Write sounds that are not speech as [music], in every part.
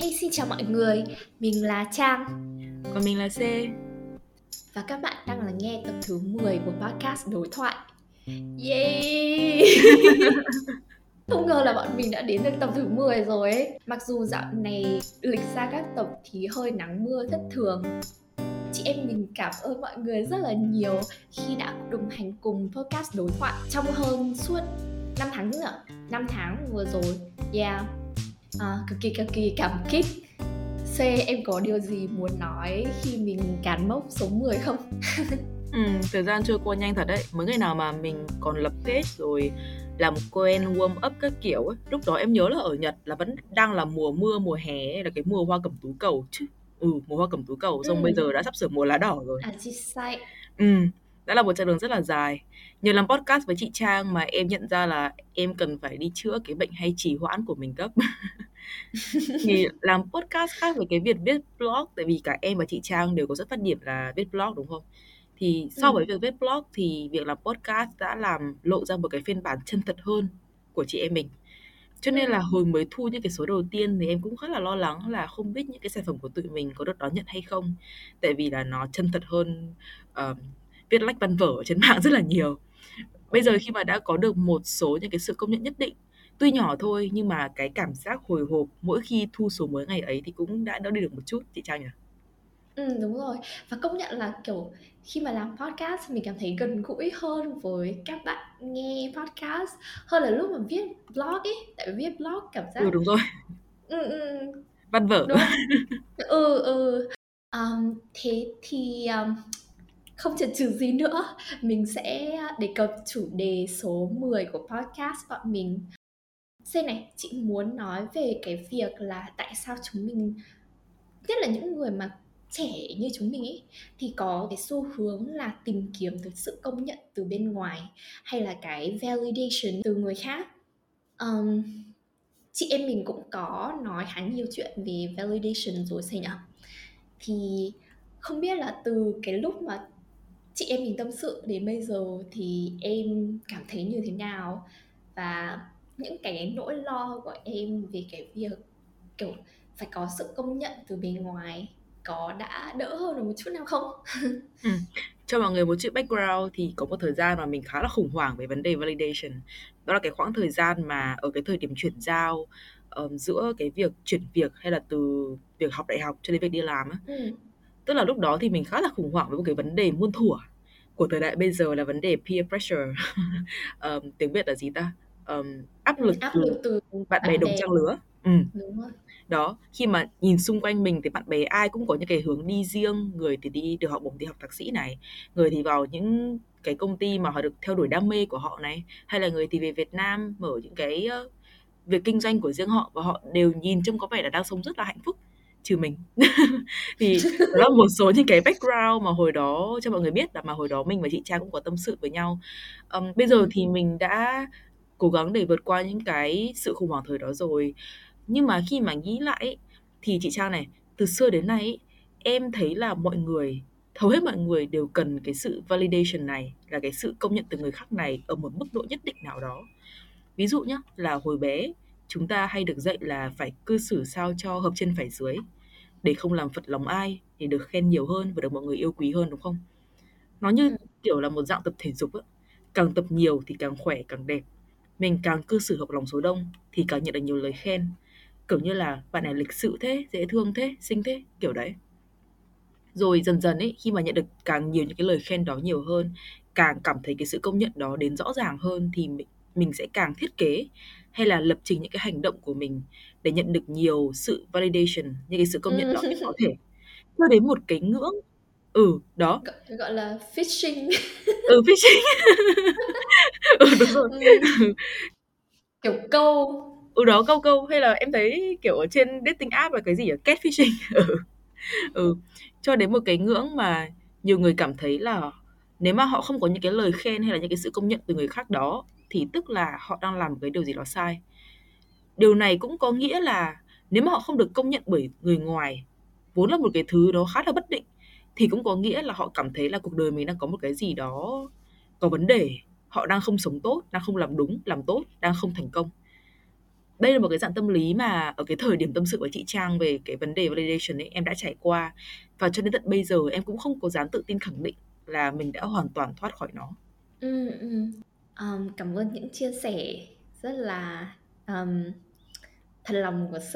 Hey xin chào mọi người, mình là Trang. Còn mình là C. Và các bạn đang là nghe tập thứ 10 của podcast đối thoại. Yay! [laughs] Không ngờ là bọn mình đã đến được tập thứ 10 rồi ấy. Mặc dù dạo này lịch ra các tập thì hơi nắng mưa thất thường. Chị em mình cảm ơn mọi người rất là nhiều khi đã đồng hành cùng podcast đối thoại trong hơn suốt 5 tháng nữa. 5 tháng vừa rồi. Yeah à, cực kỳ cực kỳ cảm kích. C em có điều gì muốn nói khi mình cán mốc số 10 không? [laughs] ừ, thời gian trôi qua nhanh thật đấy. Mới ngày nào mà mình còn lập page rồi làm quen warm up các kiểu ấy Lúc đó em nhớ là ở Nhật là vẫn đang là mùa mưa, mùa hè là cái mùa hoa cẩm tú cầu chứ. Ừ, mùa hoa cẩm tú cầu. Xong ừ. bây giờ đã sắp sửa mùa lá đỏ rồi. À, chị sai Ừ, đã là một chặng đường rất là dài. Nhờ làm podcast với chị Trang mà em nhận ra là em cần phải đi chữa cái bệnh hay trì hoãn của mình cấp [laughs] thì làm podcast khác với cái việc viết blog tại vì cả em và chị Trang đều có rất phát điểm là viết blog đúng không? Thì so với ừ. việc viết blog thì việc làm podcast đã làm lộ ra một cái phiên bản chân thật hơn của chị em mình. Cho nên là hồi mới thu những cái số đầu tiên thì em cũng khá là lo lắng là không biết những cái sản phẩm của tụi mình có được đón nhận hay không. Tại vì là nó chân thật hơn uh, viết lách văn vở trên [laughs] mạng rất là nhiều. Bây giờ khi mà đã có được một số những cái sự công nhận nhất định tuy nhỏ thôi nhưng mà cái cảm giác hồi hộp mỗi khi thu số mới ngày ấy thì cũng đã đỡ đi được một chút chị Trang nhỉ? Ừ đúng rồi. Và công nhận là kiểu khi mà làm podcast mình cảm thấy gần gũi hơn với các bạn nghe podcast hơn là lúc mà viết blog ấy tại vì viết blog cảm giác ừ đúng rồi. Ừ, ừ. văn vở. Đúng. [laughs] Ừ ừ. Um, thế thì um, không chần chừ gì nữa. Mình sẽ đề cập chủ đề số 10 của podcast bọn mình. Xem này, chị muốn nói về cái việc là tại sao chúng mình nhất là những người mà trẻ như chúng mình ấy thì có cái xu hướng là tìm kiếm cái sự công nhận từ bên ngoài hay là cái validation từ người khác. Um, chị em mình cũng có nói khá nhiều chuyện về validation rồi xây nhở thì không biết là từ cái lúc mà chị em mình tâm sự đến bây giờ thì em cảm thấy như thế nào và những cái nỗi lo của em về cái việc kiểu phải có sự công nhận từ bên ngoài có đã đỡ hơn được một chút nào không? [laughs] ừ. Cho mọi người một chút background thì có một thời gian mà mình khá là khủng hoảng về vấn đề validation. Đó là cái khoảng thời gian mà ở cái thời điểm chuyển giao um, giữa cái việc chuyển việc hay là từ việc học đại học cho đến việc đi làm á. Ừ. Tức là lúc đó thì mình khá là khủng hoảng với một cái vấn đề muôn thuở của thời đại bây giờ là vấn đề peer pressure. [laughs] um, tiếng Việt là gì ta? um, áp lực áp lực từ bạn bè đồng trang lứa ừ. Đúng rồi. đó khi mà nhìn xung quanh mình thì bạn bè ai cũng có những cái hướng đi riêng người thì đi được học bổng đi học thạc sĩ này người thì vào những cái công ty mà họ được theo đuổi đam mê của họ này hay là người thì về Việt Nam mở những cái uh, việc kinh doanh của riêng họ và họ đều nhìn trông có vẻ là đang sống rất là hạnh phúc trừ mình. [laughs] Thì đó là một số những cái background mà hồi đó cho mọi người biết là mà hồi đó mình và chị Trang cũng có tâm sự với nhau. Um, bây giờ thì mình đã cố gắng để vượt qua những cái sự khủng hoảng thời đó rồi. Nhưng mà khi mà nghĩ lại thì chị Trang này từ xưa đến nay em thấy là mọi người hầu hết mọi người đều cần cái sự validation này là cái sự công nhận từ người khác này ở một mức độ nhất định nào đó. Ví dụ nhé là hồi bé chúng ta hay được dạy là phải cư xử sao cho hợp trên phải dưới để không làm phật lòng ai để được khen nhiều hơn và được mọi người yêu quý hơn đúng không? Nó như ừ. kiểu là một dạng tập thể dục á. Càng tập nhiều thì càng khỏe càng đẹp. Mình càng cư xử hợp lòng số đông thì càng nhận được nhiều lời khen. Kiểu như là bạn này lịch sự thế dễ thương thế xinh thế kiểu đấy. Rồi dần dần ấy khi mà nhận được càng nhiều những cái lời khen đó nhiều hơn càng cảm thấy cái sự công nhận đó đến rõ ràng hơn thì mình, mình sẽ càng thiết kế hay là lập trình những cái hành động của mình để nhận được nhiều sự validation những cái sự công nhận đó nhất có thể. Cho đến một cái ngưỡng ừ đó. Gọi là phishing. Ừ phishing. [laughs] Ừ đúng rồi. Ừ. [laughs] kiểu câu. Ừ đó câu câu. Hay là em thấy kiểu ở trên dating app là cái gì ở catfishing [laughs] ừ. ừ. Cho đến một cái ngưỡng mà nhiều người cảm thấy là nếu mà họ không có những cái lời khen hay là những cái sự công nhận từ người khác đó thì tức là họ đang làm một cái điều gì đó sai điều này cũng có nghĩa là nếu mà họ không được công nhận bởi người ngoài, vốn là một cái thứ đó khá là bất định, thì cũng có nghĩa là họ cảm thấy là cuộc đời mình đang có một cái gì đó có vấn đề họ đang không sống tốt, đang không làm đúng, làm tốt, đang không thành công đây là một cái dạng tâm lý mà ở cái thời điểm tâm sự với chị Trang về cái vấn đề validation ấy, em đã trải qua và cho đến tận bây giờ, em cũng không có dám tự tin khẳng định là mình đã hoàn toàn thoát khỏi nó. Ừ. ừ. Um, cảm ơn những chia sẻ rất là um, thật lòng của C.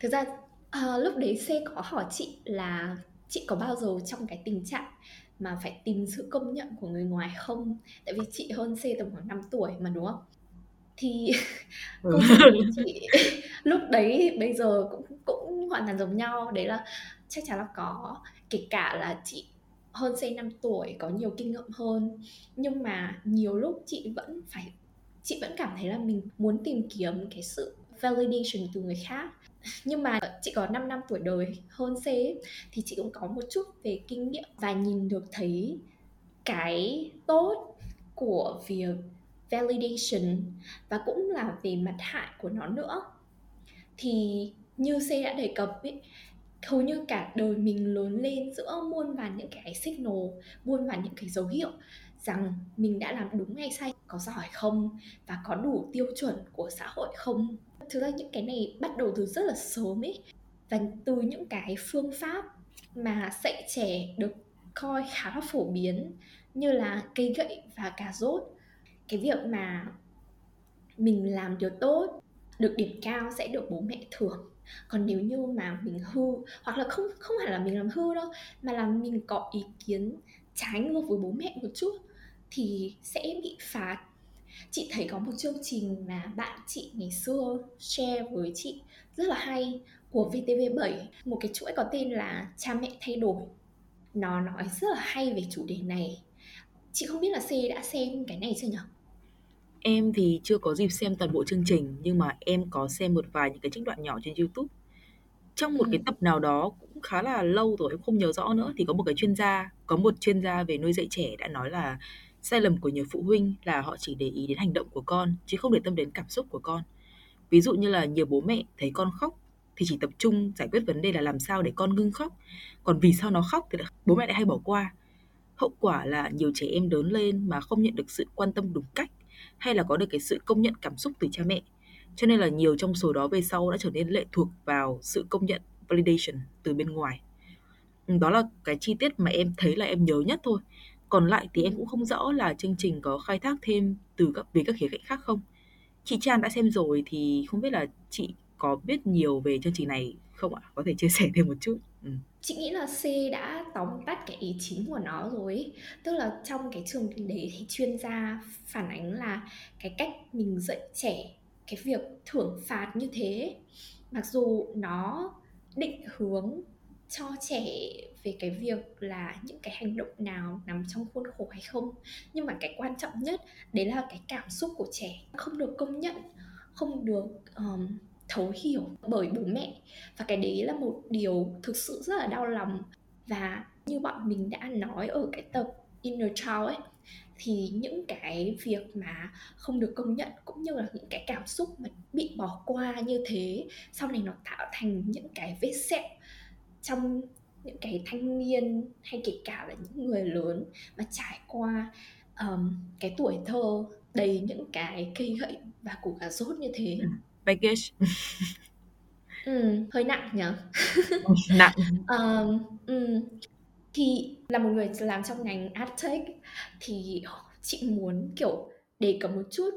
Thực ra uh, lúc đấy C có hỏi chị là chị có bao giờ trong cái tình trạng mà phải tìm sự công nhận của người ngoài không? Tại vì chị hơn C tầm khoảng 5 tuổi mà đúng không? Thì Ừ. câu của chị [laughs] lúc đấy bây giờ cũng cũng hoàn toàn giống nhau đấy là chắc chắn là có kể cả là chị hơn C 5 tuổi có nhiều kinh nghiệm hơn. Nhưng mà nhiều lúc chị vẫn phải chị vẫn cảm thấy là mình muốn tìm kiếm cái sự validation từ người khác. Nhưng mà chị có 5 năm tuổi đời hơn C thì chị cũng có một chút về kinh nghiệm và nhìn được thấy cái tốt của việc validation và cũng là về mặt hại của nó nữa. Thì như C đã đề cập ấy, hầu như cả đời mình lớn lên giữa muôn vàn những cái signal, muôn vàn những cái dấu hiệu rằng mình đã làm đúng hay sai, có giỏi không và có đủ tiêu chuẩn của xã hội không. Thực ra những cái này bắt đầu từ rất là sớm ấy. Và từ những cái phương pháp mà dạy trẻ được coi khá là phổ biến như là cây gậy và cà rốt, cái việc mà mình làm điều tốt, được điểm cao sẽ được bố mẹ thưởng còn nếu như mà mình hư, hoặc là không không hẳn là mình làm hư đâu, mà là mình có ý kiến trái ngược với bố mẹ một chút, thì sẽ bị phạt. Chị thấy có một chương trình mà bạn chị ngày xưa share với chị rất là hay của VTV7 một cái chuỗi có tên là cha mẹ thay đổi. Nó nói rất là hay về chủ đề này. Chị không biết là C đã xem cái này chưa nhỉ? Em thì chưa có dịp xem toàn bộ chương trình nhưng mà em có xem một vài những cái trích đoạn nhỏ trên YouTube. Trong một Ừ. cái tập nào đó cũng khá là lâu rồi em không nhớ rõ nữa thì có một cái chuyên gia, có một chuyên gia về nuôi dạy trẻ đã nói là sai lầm của nhiều phụ huynh là họ chỉ để ý đến hành động của con chứ không để tâm đến cảm xúc của con. Ví dụ như là nhiều bố mẹ thấy con khóc thì chỉ tập trung giải quyết vấn đề là làm sao để con ngưng khóc. Còn vì sao nó khóc thì bố mẹ lại hay bỏ qua. Hậu quả là nhiều trẻ em lớn lên mà không nhận được sự quan tâm đúng cách hay là có được cái sự công nhận cảm xúc từ cha mẹ. Cho nên là nhiều trong số đó về sau đã trở nên lệ thuộc vào sự công nhận, validation từ bên ngoài. Ừ, đó là cái chi tiết mà em thấy là em nhớ nhất thôi. Còn lại thì em cũng không rõ là chương trình có khai thác thêm từ các, về các khía cạnh khác không. Chị Trang đã xem rồi thì không biết là chị có biết nhiều về chương trình này không ạ? Có thể chia sẻ thêm một chút. Ừ. Chị nghĩ là C đã tóm tắt cái ý chính của nó rồi ấy. Tức là trong cái trường đấy thì chuyên gia phản ánh là cái cách mình dạy trẻ cái việc thưởng phạt như thế. Mặc dù nó định hướng cho trẻ về cái việc là những cái hành động nào nằm trong khuôn khổ hay không. Nhưng mà cái quan trọng nhất đấy là cái cảm xúc của trẻ. Không được công nhận không được um, thấu hiểu bởi bố mẹ. Và cái đấy là một điều thực sự rất là đau lòng. Và như bọn mình đã nói ở cái tập inner child ấy thì những cái việc mà không được công nhận cũng như là những cái cảm xúc mà bị bỏ qua như thế sau này nó tạo thành những cái vết sẹo trong những cái thanh niên hay kể cả là những người lớn mà trải qua um, cái tuổi thơ đầy những cái cây gậy và củ cà rốt như thế. Ừ. Baggage. [laughs] ừ, hơi nặng nhỉ Nặng. [laughs] um, um, thì là một người làm trong ngành adtech thì chị muốn kiểu đề cập một chút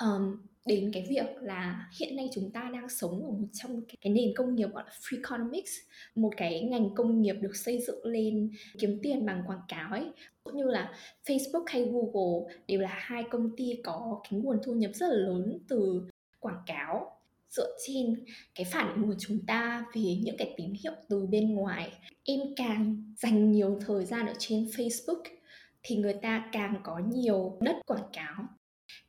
um, đến cái việc là hiện nay chúng ta đang sống ở một trong cái, cái nền công nghiệp gọi là free economics một cái ngành công nghiệp được xây dựng lên kiếm tiền bằng quảng cáo ấy cũng như là Facebook hay Google đều là hai công ty có cái nguồn thu nhập rất là lớn từ quảng cáo dựa trên cái phản ứng của chúng ta về những cái tín hiệu từ bên ngoài. Em càng dành nhiều thời gian ở trên Facebook thì người ta càng có nhiều đất quảng cáo.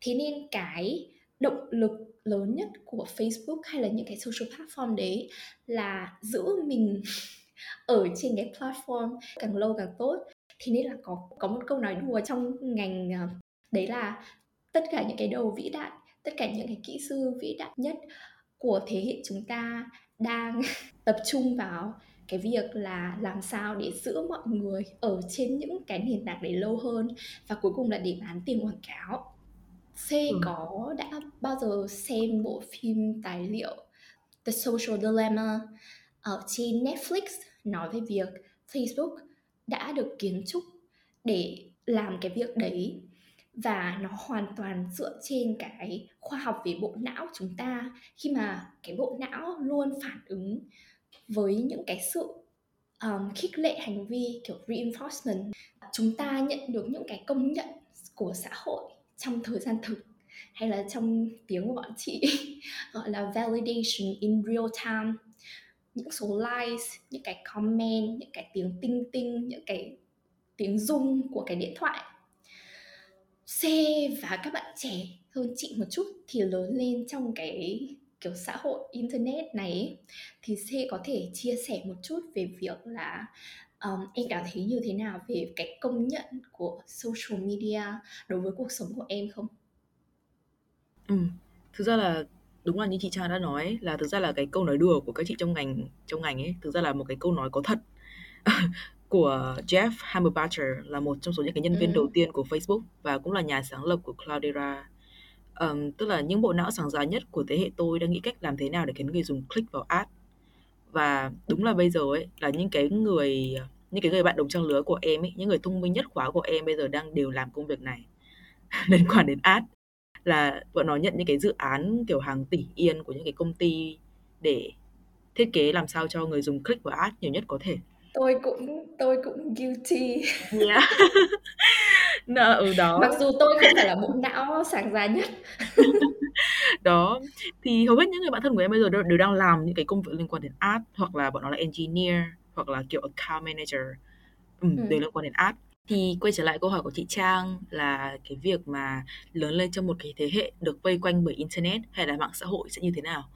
Thế nên cái động lực lớn nhất của Facebook hay là những cái social platform đấy là giữ mình [laughs] ở trên cái platform càng lâu càng tốt. Thế nên là có có một câu nói đùa trong ngành à, đấy là tất cả những cái đầu vĩ đại tất cả những cái kỹ sư vĩ đại nhất của thế hệ chúng ta đang [laughs] tập trung vào cái việc là làm sao để giữ mọi người ở trên những cái nền tảng đấy lâu hơn và cuối cùng là để bán tiền quảng cáo. C có đã bao giờ xem bộ phim tài liệu The Social Dilemma ở trên Netflix nói về việc Facebook đã được kiến trúc để làm cái việc đấy và nó hoàn toàn dựa trên cái khoa học về bộ não chúng ta. Khi mà cái bộ não luôn phản ứng với những cái sự um, khích lệ hành vi kiểu reinforcement chúng ta nhận được những cái công nhận của xã hội trong thời gian thực hay là trong tiếng của bọn chị [laughs] gọi là validation in real time. Những số likes những cái comment những cái tiếng tinh tinh những cái tiếng rung của cái điện thoại. C và các bạn trẻ hơn chị một chút thì lớn lên trong cái kiểu xã hội internet này thì C có thể chia sẻ một chút về việc là um, em cảm thấy như thế nào về cái công nhận của social media đối với cuộc sống của em không? Ừ, thực ra là đúng là như chị Trang đã nói là thực ra là cái câu nói đùa của các chị trong ngành trong ngành ấy thực ra là một cái câu nói có thật [laughs] của Jeff Hammerbacher là một trong số những cái nhân viên Ừ. đầu tiên của Facebook và cũng là nhà sáng lập của Cloudera. Ờm, tức là những bộ não sáng giá nhất của thế hệ tôi đang nghĩ cách làm thế nào để khiến người dùng click vào ad và đúng là bây giờ ấy là những cái người những cái người bạn đồng trang lứa của em ấy những người thông minh nhất khóa của em bây giờ đang đều làm công việc này [laughs] liên quan đến ad là bọn nó nhận những cái dự án kiểu hàng tỷ yên của những cái công ty để thiết kế làm sao cho người dùng click vào ad nhiều nhất có thể Tôi cũng tôi cũng guilty. yeah. [laughs] Nà, ừ đó Mặc dù tôi không phải là bộ não sáng giá nhất. [laughs] đó thì hầu hết những người bạn thân của em bây giờ đều, đều đang làm những cái công việc liên quan đến ad hoặc là bọn nó là engineer hoặc là kiểu account manager ừ, Ừ. đều liên quan đến ad thì quay trở lại câu hỏi của chị Trang là cái việc mà lớn lên trong một cái thế hệ được vây quanh bởi internet hay là mạng xã hội sẽ như thế nào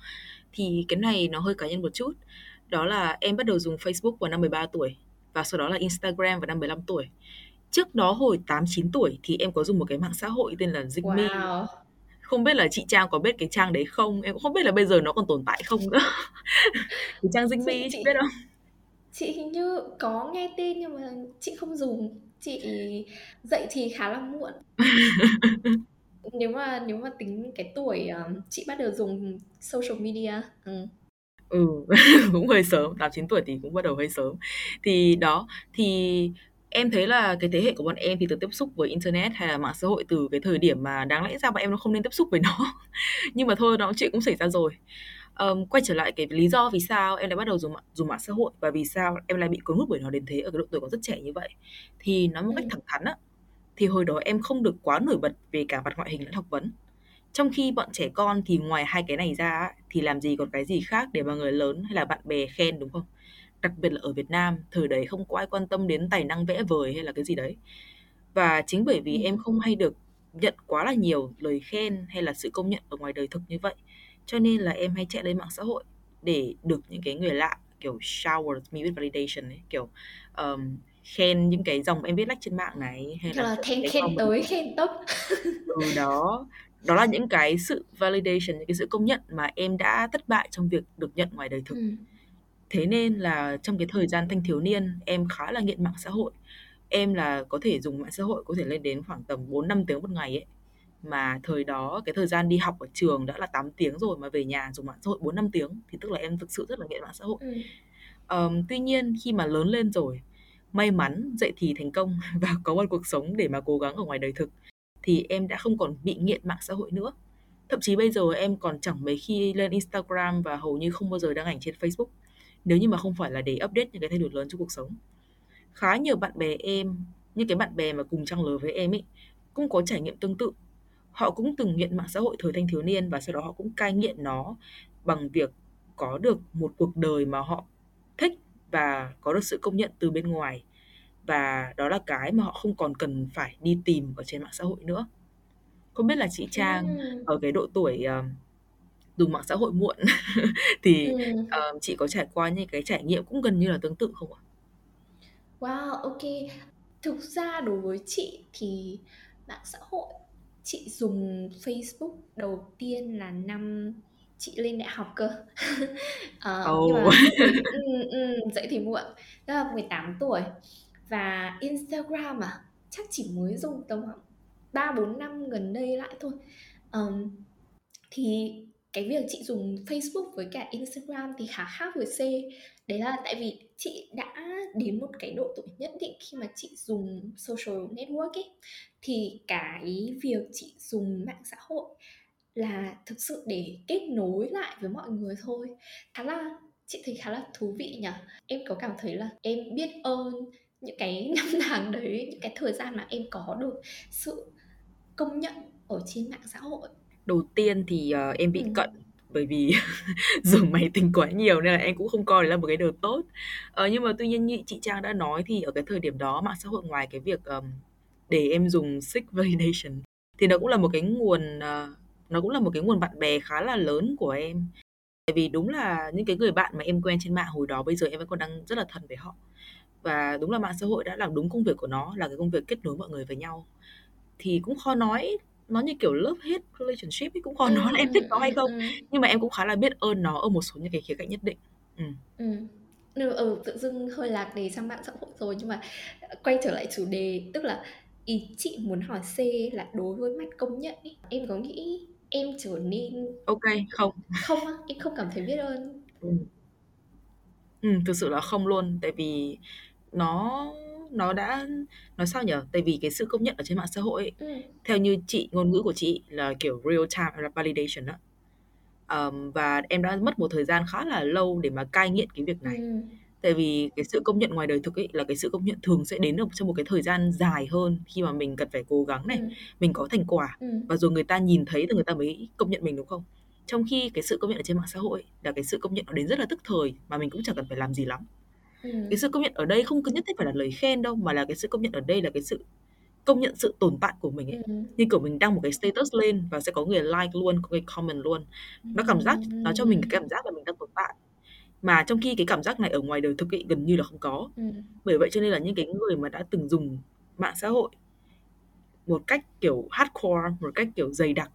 thì cái này nó hơi cá nhân một chút đó là em bắt đầu dùng Facebook vào năm 13 tuổi và sau đó là Instagram vào năm 15 tuổi trước đó hồi 8 9 tuổi thì em có dùng một cái mạng xã hội tên là Zigme Wow. không biết là chị Trang có biết cái trang đấy không em cũng không biết là bây giờ nó còn tồn tại không nữa [laughs] cái trang Zigme Chị chị biết không chị hình như có nghe tên nhưng mà chị không dùng. Chị dậy thì khá là muộn. [laughs] Nếu mà nếu mà tính cái tuổi um, chị bắt đầu dùng social media. Ừ. ừ [laughs] cũng hơi sớm 8 9 tuổi thì cũng bắt đầu hơi sớm. Thì đó thì em thấy là cái thế hệ của bọn em thì được tiếp xúc với internet hay là mạng xã hội từ cái thời điểm mà đáng lẽ ra bọn em nó không nên tiếp xúc với nó. [laughs] Nhưng mà thôi nó chuyện cũng xảy ra rồi. Ờm, quay trở lại cái lý do vì sao em lại bắt đầu dùng mạng, dùng mạng xã hội và vì sao em lại bị cuốn hút bởi nó đến thế ở cái độ tuổi còn rất trẻ như vậy thì nói một Ừ. cách thẳng thắn á thì hồi đó em không được quá nổi bật về cả mặt ngoại hình lẫn học vấn trong khi bọn trẻ con thì ngoài hai cái này ra thì làm gì còn cái gì khác để mà người lớn hay là bạn bè khen đúng không đặc biệt là ở Việt Nam thời đấy không có ai quan tâm đến tài năng vẽ vời hay là cái gì đấy và chính bởi vì Ừ. em không hay được nhận quá là nhiều lời khen hay là sự công nhận ở ngoài đời thực như vậy cho nên là em hay chạy lên mạng xã hội để được những cái người lạ kiểu shower me with validation ấy kiểu um, khen những cái dòng em viết lách trên mạng này hay là là khen khen tới khen tấp. ừ đó đó là những cái sự validation những cái sự công nhận mà em đã thất bại trong việc được nhận ngoài đời thực Ừ. thế nên là trong cái thời gian thanh thiếu niên em khá là nghiện mạng xã hội em là có thể dùng mạng xã hội có thể lên đến khoảng tầm 4 5 tiếng một ngày ấy mà thời đó cái thời gian đi học ở trường đã là 8 tiếng rồi mà về nhà dùng mạng xã hội 4 5 tiếng thì tức là em thực sự rất là nghiện mạng xã hội. Ừ. Ờm, tuy nhiên khi mà lớn lên rồi, may mắn dậy thì thành công [laughs] và có một cuộc sống để mà cố gắng ở ngoài đời thực thì em đã không còn bị nghiện mạng xã hội nữa. Thậm chí bây giờ em còn chẳng mấy khi lên Instagram và hầu như không bao giờ đăng ảnh trên Facebook nếu như mà không phải là để update những cái thay đổi lớn trong cuộc sống. Khá nhiều bạn bè em, những cái bạn bè mà cùng trang lứa với em ấy cũng có trải nghiệm tương tự họ cũng từng nghiện mạng xã hội thời thanh thiếu niên và sau đó họ cũng cai nghiện nó bằng việc có được một cuộc đời mà họ thích và có được sự công nhận từ bên ngoài và đó là cái mà họ không còn cần phải đi tìm ở trên mạng xã hội nữa không biết là chị Trang Ừ. ở cái độ tuổi uh, dùng mạng xã hội muộn [laughs] thì Ừ. uh, chị có trải qua những cái trải nghiệm cũng gần như là tương tự không ạ? Wow, ok. Thực ra đối với chị thì mạng xã hội chị dùng Facebook đầu tiên là năm chị lên đại học cơ. [laughs] Ờ, nhưng Ồ. mà ừ, ừ, dậy thì muộn, đó là 18 tuổi. Và Instagram à, chắc chỉ mới dùng tầm khoảng 3 4 năm gần đây lại thôi. um, thì cái việc chị dùng Facebook với cả Instagram thì khá khác với C. Đấy là tại vì chị đã đến một cái độ tuổi nhất định khi mà chị dùng social network ấy thì cái việc chị dùng mạng xã hội là thực sự để kết nối lại với mọi người thôi. Khá là chị thấy khá là thú vị nhỉ. Em có cảm thấy là em biết ơn những cái [laughs] năm tháng đấy, những cái thời gian mà em có được sự công nhận ở trên mạng xã hội. Đầu tiên thì uh, em bị ừ. cận bởi vì [laughs] dùng máy tính quá nhiều nên là em cũng không coi đấy là một cái điều tốt. Ờ, nhưng mà tuy nhiên như chị Trang đã nói thì ở cái thời điểm đó mạng xã hội ngoài cái việc um, để em dùng seek [laughs] validation thì nó cũng là một cái nguồn uh, nó cũng là một cái nguồn bạn bè khá là lớn của em tại vì đúng là những cái người bạn mà em quen trên mạng hồi đó bây giờ em vẫn còn đang rất là thân với họ và đúng là mạng xã hội đã làm đúng công việc của nó là cái công việc kết nối mọi người với nhau. Thì cũng khó nói nó như kiểu love hate relationship ấy cũng khó nói là em thích nó hay không. nhưng mà em cũng khá là biết ơn nó ở một số những cái khía cạnh nhất định. Ừ. Ừ. Ừ, tự dưng hơi lạc đề sang mạng xã hội rồi nhưng mà quay trở lại chủ đề tức là ý chị muốn hỏi C là đối với mặt công nhận ý, em có nghĩ em trở nên ok không. Không á em không cảm thấy biết ơn. Ừ. ừ thực sự là không luôn. Tại vì nó nó đã nói sao nhở? Tại vì cái sự công nhận ở trên mạng xã hội ấy, ừ. theo như chị ngôn ngữ của chị là kiểu real time validation đó um, và em đã mất một thời gian khá là lâu để mà cai nghiện cái việc này. Ừ. Tại vì cái sự công nhận ngoài đời thực ấy là cái sự công nhận thường sẽ đến được trong một cái thời gian dài hơn khi mà mình cần phải cố gắng này ừ. mình có thành quả. Ừ. và rồi người ta nhìn thấy thì người ta mới công nhận mình đúng không? Trong khi cái sự công nhận ở trên mạng xã hội là cái sự công nhận nó đến rất là tức thời mà mình cũng chẳng cần phải làm gì lắm ừ. cái sự công nhận ở đây không cứ nhất thiết phải là lời khen đâu mà là cái sự công nhận ở đây là cái sự công nhận sự tồn tại của mình ấy ừ. như kiểu mình đăng một cái status lên và sẽ có người like luôn có người comment luôn nó cảm giác nó cho mình cái cảm giác là mình đang tồn tại mà trong khi cái cảm giác này ở ngoài đời thực ấy gần như là không có ừ. bởi vậy cho nên là những cái người mà đã từng dùng mạng xã hội một cách kiểu hardcore một cách kiểu dày đặc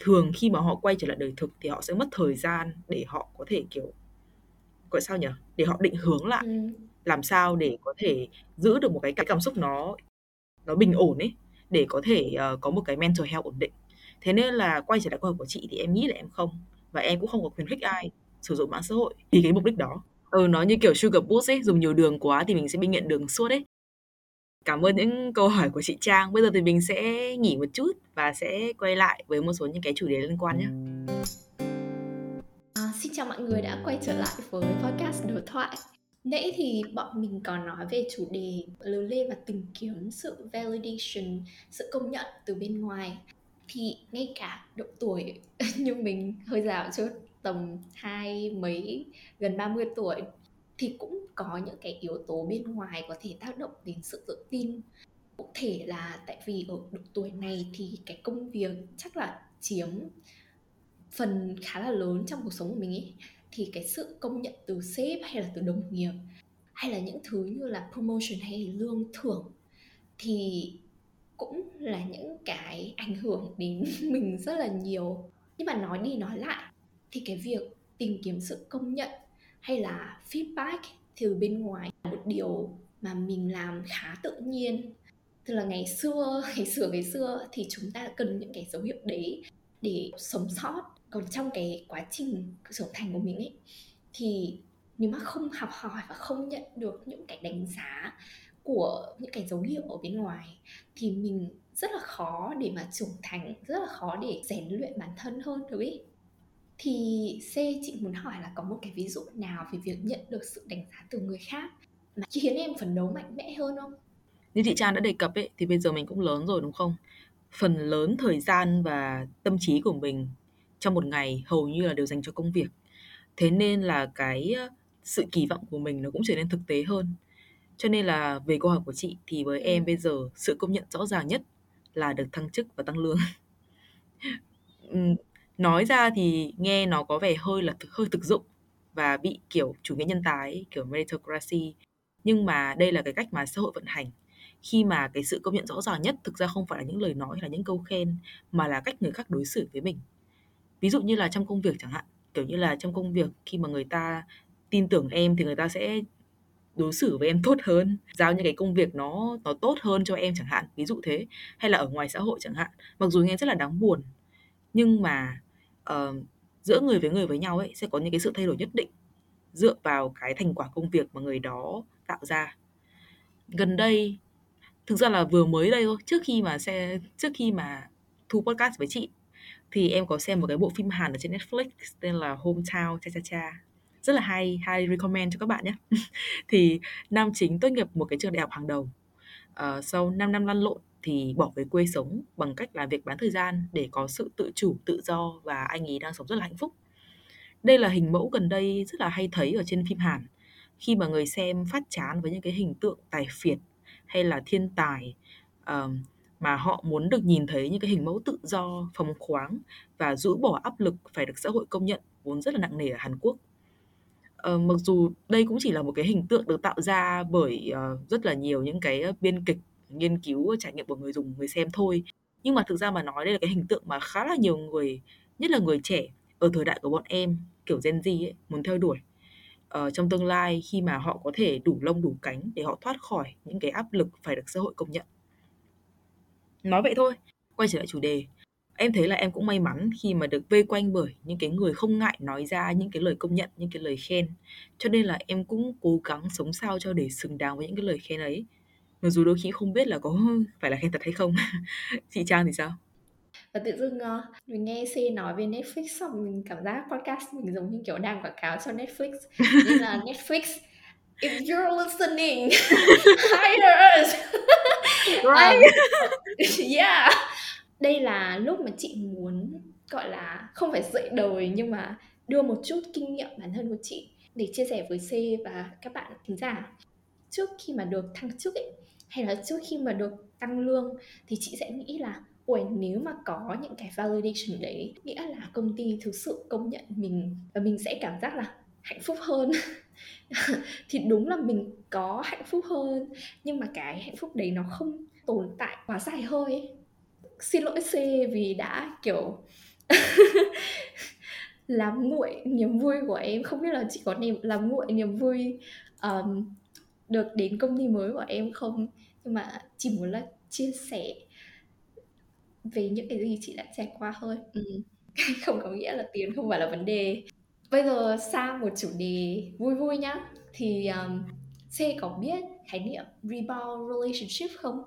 thường khi mà họ quay trở lại đời thực thì họ sẽ mất thời gian để họ có thể kiểu gọi sao nhỉ? Để họ định hướng lại. Ừ. làm sao để có thể giữ được một cái, cái cảm xúc nó nó bình ổn ấy để có thể uh, có một cái mental health ổn định. Thế nên là quay trở lại câu hỏi của chị thì em nghĩ là em không và em cũng không có khuyến khích ai sử dụng mạng xã hội vì cái mục đích đó. Ừ nó như kiểu sugar boost ấy dùng nhiều đường quá thì mình sẽ bị nghiện đường suốt ấy cảm ơn những câu hỏi của chị Trang. Bây giờ thì mình sẽ nghỉ một chút và sẽ quay lại với một số những cái chủ đề liên quan nhé xin chào mọi người đã quay trở lại với podcast đối thoại. Nãy thì bọn mình còn nói về chủ đề lớn lên và tìm kiếm sự validation, sự công nhận từ bên ngoài. Thì ngay cả độ tuổi [laughs] như mình hơi già chút tầm hai mấy gần 30 tuổi thì cũng có những cái yếu tố bên ngoài có thể tác động đến sự tự tin. Cụ thể là tại vì ở độ tuổi này thì cái công việc chắc là chiếm phần khá là lớn trong cuộc sống của mình ấy thì cái sự công nhận từ sếp hay là từ đồng nghiệp, hay là những thứ như là promotion hay lương thưởng, thì cũng là những cái ảnh hưởng đến [laughs] mình rất là nhiều. Nhưng mà nói đi nói lại, thì cái việc tìm kiếm sự công nhận hay là feedback từ bên ngoài là một điều mà mình làm khá tự nhiên. Tức là ngày xưa [laughs] ngày xưa ngày xưa thì chúng ta cần những cái dấu hiệu đấy để sống sót còn trong cái quá trình trưởng thành của mình ấy, thì nếu mà không học hỏi và không nhận được những cái đánh giá của những cái dấu hiệu ở bên ngoài, thì mình rất là khó để mà trưởng thành, rất là khó để rèn luyện bản thân hơn được ý thì C, chị muốn hỏi là có một cái ví dụ nào về việc nhận được sự đánh giá từ người khác mà khiến em phấn đấu mạnh mẽ hơn không? Như chị Trang đã đề cập ấy, thì bây giờ mình cũng lớn rồi, đúng không? Phần lớn thời gian và tâm trí của mình trong một ngày hầu như là đều dành cho công việc. Thế nên là cái sự kỳ vọng của mình nó cũng trở nên thực tế hơn. Cho nên là về câu hỏi của chị thì với em bây giờ sự công nhận rõ ràng nhất là được thăng chức và tăng lương. [laughs] nói ra thì nghe nó có vẻ hơi là hơi thực dụng và bị kiểu chủ nghĩa nhân tài kiểu meritocracy nhưng mà đây là cái cách mà xã hội vận hành khi mà cái sự công nhận rõ ràng nhất thực ra không phải là những lời nói hay là những câu khen mà là cách người khác đối xử với mình ví dụ như là trong công việc chẳng hạn kiểu như là trong công việc khi mà người ta tin tưởng em thì người ta sẽ đối xử với em tốt hơn giao những cái công việc nó nó tốt hơn cho em chẳng hạn ví dụ thế. Hay là ở ngoài xã hội chẳng hạn mặc dù nghe rất là đáng buồn nhưng mà uh, giữa người với người với nhau ấy sẽ có những cái sự thay đổi nhất định dựa vào cái thành quả công việc mà người đó tạo ra. Gần đây thực ra là vừa mới đây thôi trước khi mà xe trước khi mà thu podcast với chị thì em có xem một cái bộ phim Hàn ở trên Netflix tên là Hometown Cha Cha Cha. Rất là hay hay recommend cho các bạn nhé. [laughs] Thì nam chính tốt nghiệp một cái trường đại học hàng đầu. Uh, sau 5 năm lăn lộn thì bỏ về quê sống bằng cách làm việc bán thời gian để có sự tự chủ tự do và anh ấy đang sống rất là hạnh phúc. Đây là hình mẫu gần đây rất là hay thấy ở trên phim Hàn. Khi mà người xem phát chán với những cái hình tượng tài phiệt hay là thiên tài um, mà họ muốn được nhìn thấy những cái hình mẫu tự do, phóng khoáng và rũ bỏ áp lực phải được xã hội công nhận vốn rất là nặng nề ở Hàn Quốc. Ờ, mặc dù đây cũng chỉ là một cái hình tượng được tạo ra bởi uh, rất là nhiều những cái biên kịch nghiên cứu trải nghiệm của người dùng người xem thôi. Nhưng mà thực ra mà nói đây là cái hình tượng mà khá là nhiều người nhất là người trẻ ở thời đại của bọn em kiểu Gen Z ấy, muốn theo đuổi. Uh, trong tương lai khi mà họ có thể đủ lông đủ cánh để họ thoát khỏi những cái áp lực phải được xã hội công nhận nói vậy thôi quay trở lại chủ đề. Em thấy là em cũng may mắn khi mà được vây quanh bởi những cái người không ngại nói ra những cái lời công nhận những cái lời khen. Cho nên là em cũng cố gắng sống sao cho để xứng đáng với những cái lời khen ấy. Mặc dù đôi khi không biết là có [laughs] phải là khen thật hay không. [laughs] Chị trang thì sao? Và tự dưng uh, mình nghe C nói về Netflix xong mình cảm giác podcast mình giống như kiểu đang quảng cáo cho Netflix. [laughs] Nên là Netflix if you're listening hire us right. Um, [laughs] yeah. Đây là lúc mà chị muốn gọi là không phải dạy đời nhưng mà đưa một chút kinh nghiệm bản thân của chị để chia sẻ với C và các bạn thính giả. Trước khi mà được thăng chức ấy hay là trước khi mà được tăng lương thì chị sẽ nghĩ là ui nếu mà có những cái validation đấy nghĩa là công ty thực sự công nhận mình và mình sẽ cảm giác là hạnh phúc hơn. [laughs] Thì đúng là mình có hạnh phúc hơn nhưng mà cái hạnh phúc đấy nó không tồn tại quá dài hơi ấy. xin lỗi C vì đã kiểu [laughs] làm nguội niềm vui của em. Không biết là chị có niềm làm nguội niềm vui um, được đến công ty mới của em không? Nhưng mà chỉ muốn là chia sẻ về những cái gì chị đã trải qua thôi. Ừ. [laughs] không có nghĩa là tiền không phải là vấn đề. Bây giờ sang một chủ đề vui vui nhá. Thì um, C có biết khái niệm rebound relationship không?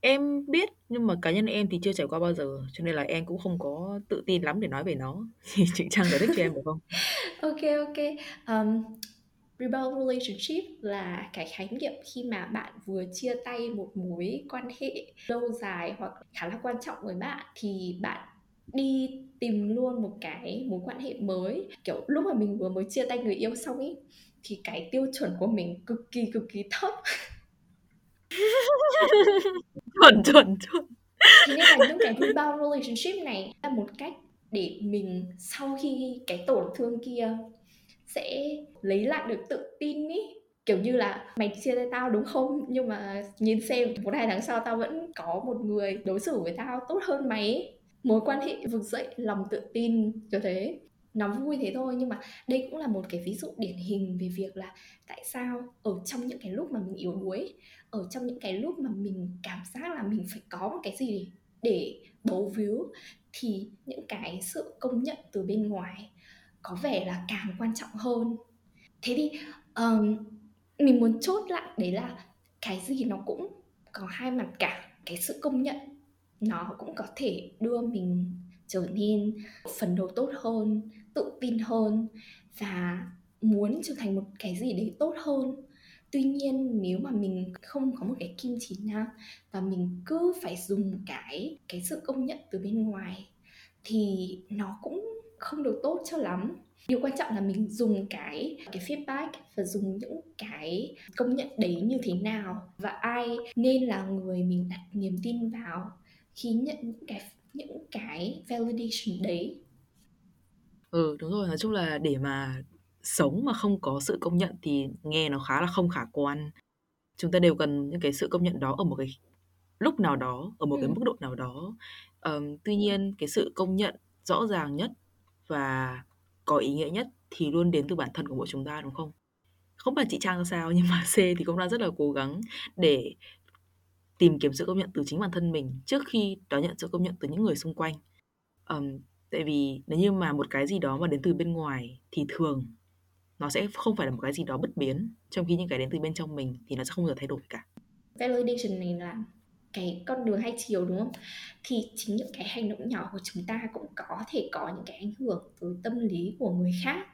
Em biết nhưng mà cá nhân em thì chưa trải qua bao giờ cho nên là em cũng không có tự tin lắm để nói về nó. Thì [laughs] chị Trang giải thích cho em được không? [laughs] ok ok. Um, rebound relationship là cái khái niệm khi mà bạn vừa chia tay một mối quan hệ lâu dài hoặc khá là quan trọng với bạn thì bạn đi tìm luôn một cái mối quan hệ mới kiểu lúc mà mình vừa mới chia tay người yêu xong ấy thì cái tiêu chuẩn của mình cực kỳ cực kỳ thấp. [laughs] Chuẩn chuẩn chuẩn. Thế nên là những cái rebound relationship này là một cách để mình sau khi cái tổn thương kia sẽ lấy lại được tự tin ý. Kiểu như là mày chia tay tao đúng không? Nhưng mà nhìn xem một hai tháng sau tao vẫn có một người đối xử với tao tốt hơn mày mối quan hệ vực dậy lòng tự tin kiểu thế nó vui thế thôi. Nhưng mà đây cũng là một cái ví dụ điển hình về việc là tại sao ở trong những cái lúc mà mình yếu đuối ở trong những cái lúc mà mình cảm giác là mình phải có một cái gì để bấu víu thì những cái sự công nhận từ bên ngoài có vẻ là càng quan trọng hơn. Thế thì um, mình muốn chốt lại đấy là cái gì nó cũng có hai mặt cả. Cái sự công nhận nó cũng có thể đưa mình trở nên phần đầu tốt hơn tự tin hơn và muốn trở thành một cái gì đấy tốt hơn. Tuy nhiên, nếu mà mình không có một cái kim chỉ nam và mình cứ phải dùng cái cái sự công nhận từ bên ngoài thì nó cũng không được tốt cho lắm. Điều quan trọng là mình dùng cái cái feedback và dùng những cái công nhận đấy như thế nào và ai nên là người mình đặt niềm tin vào khi nhận những cái những cái validation đấy ừ đúng rồi nói chung là để mà sống mà không có sự công nhận thì nghe nó khá là không khả quan chúng ta đều cần những cái sự công nhận đó ở một cái lúc nào đó ở một ừ. cái mức độ nào đó um, tuy nhiên cái sự công nhận rõ ràng nhất và có ý nghĩa nhất thì luôn đến từ bản thân của mỗi chúng ta đúng không không phải chị Trang sao [laughs] nhưng mà C thì cũng đang rất là cố gắng để tìm kiếm sự công nhận từ chính bản thân mình trước khi đón nhận sự công nhận từ những người xung quanh. Ờm, tại vì nếu như mà một cái gì đó mà đến từ bên ngoài thì thường nó sẽ không phải là một cái gì đó bất biến, trong khi những cái đến từ bên trong mình thì nó sẽ không bao giờ thay đổi cả. Validation này là cái con đường hai chiều đúng không? Thì chính những cái hành động nhỏ của chúng ta cũng có thể có những cái ảnh hưởng tới tâm lý của người khác.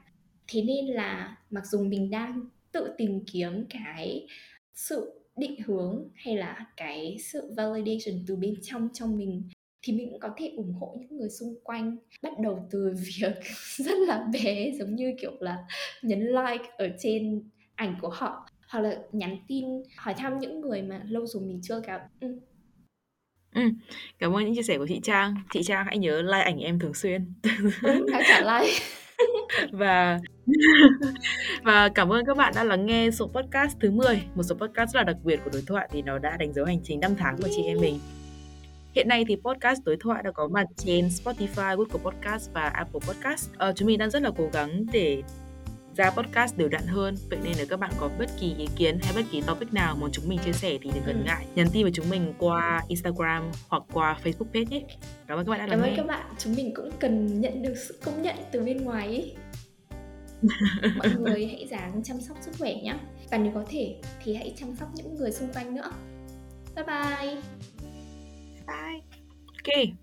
Thế nên là mặc dù mình đang tự tìm kiếm cái sự định hướng hay là cái sự validation từ bên trong trong mình thì mình cũng có thể ủng hộ những người xung quanh bắt đầu từ [laughs] việc rất là bé giống như kiểu là nhấn like ở trên ảnh của họ hoặc là nhắn tin hỏi thăm những người mà lâu rồi mình chưa gặp ừ. Ừ, cảm ơn những chia sẻ của chị Trang. Chị Trang hãy nhớ like ảnh em thường xuyên. ừ, hãy trả like [laughs] và [laughs] và cảm ơn các bạn đã lắng nghe số podcast thứ 10 một số podcast rất là đặc biệt của đối thoại thì nó đã đánh dấu hành trình 5 tháng của chị em mình Hiện nay thì podcast đối thoại đã có mặt trên Spotify, Google Podcast và Apple Podcast. Ờ, chúng mình đang rất là cố gắng để ra podcast đều đặn hơn. Vậy nên nếu các bạn có bất kỳ ý kiến hay bất kỳ topic nào muốn chúng mình chia sẻ thì đừng ngần ừ. ngại nhắn tin với chúng mình qua Instagram hoặc qua Facebook page nhé. Cảm ơn các bạn đã lắng nghe cảm ơn các bạn. Chúng mình cũng cần nhận được sự công nhận từ bên ngoài [laughs] mọi người hãy dáng chăm sóc sức khỏe nhé và nếu có thể thì hãy chăm sóc những người xung quanh nữa. Bye bye bye. Ok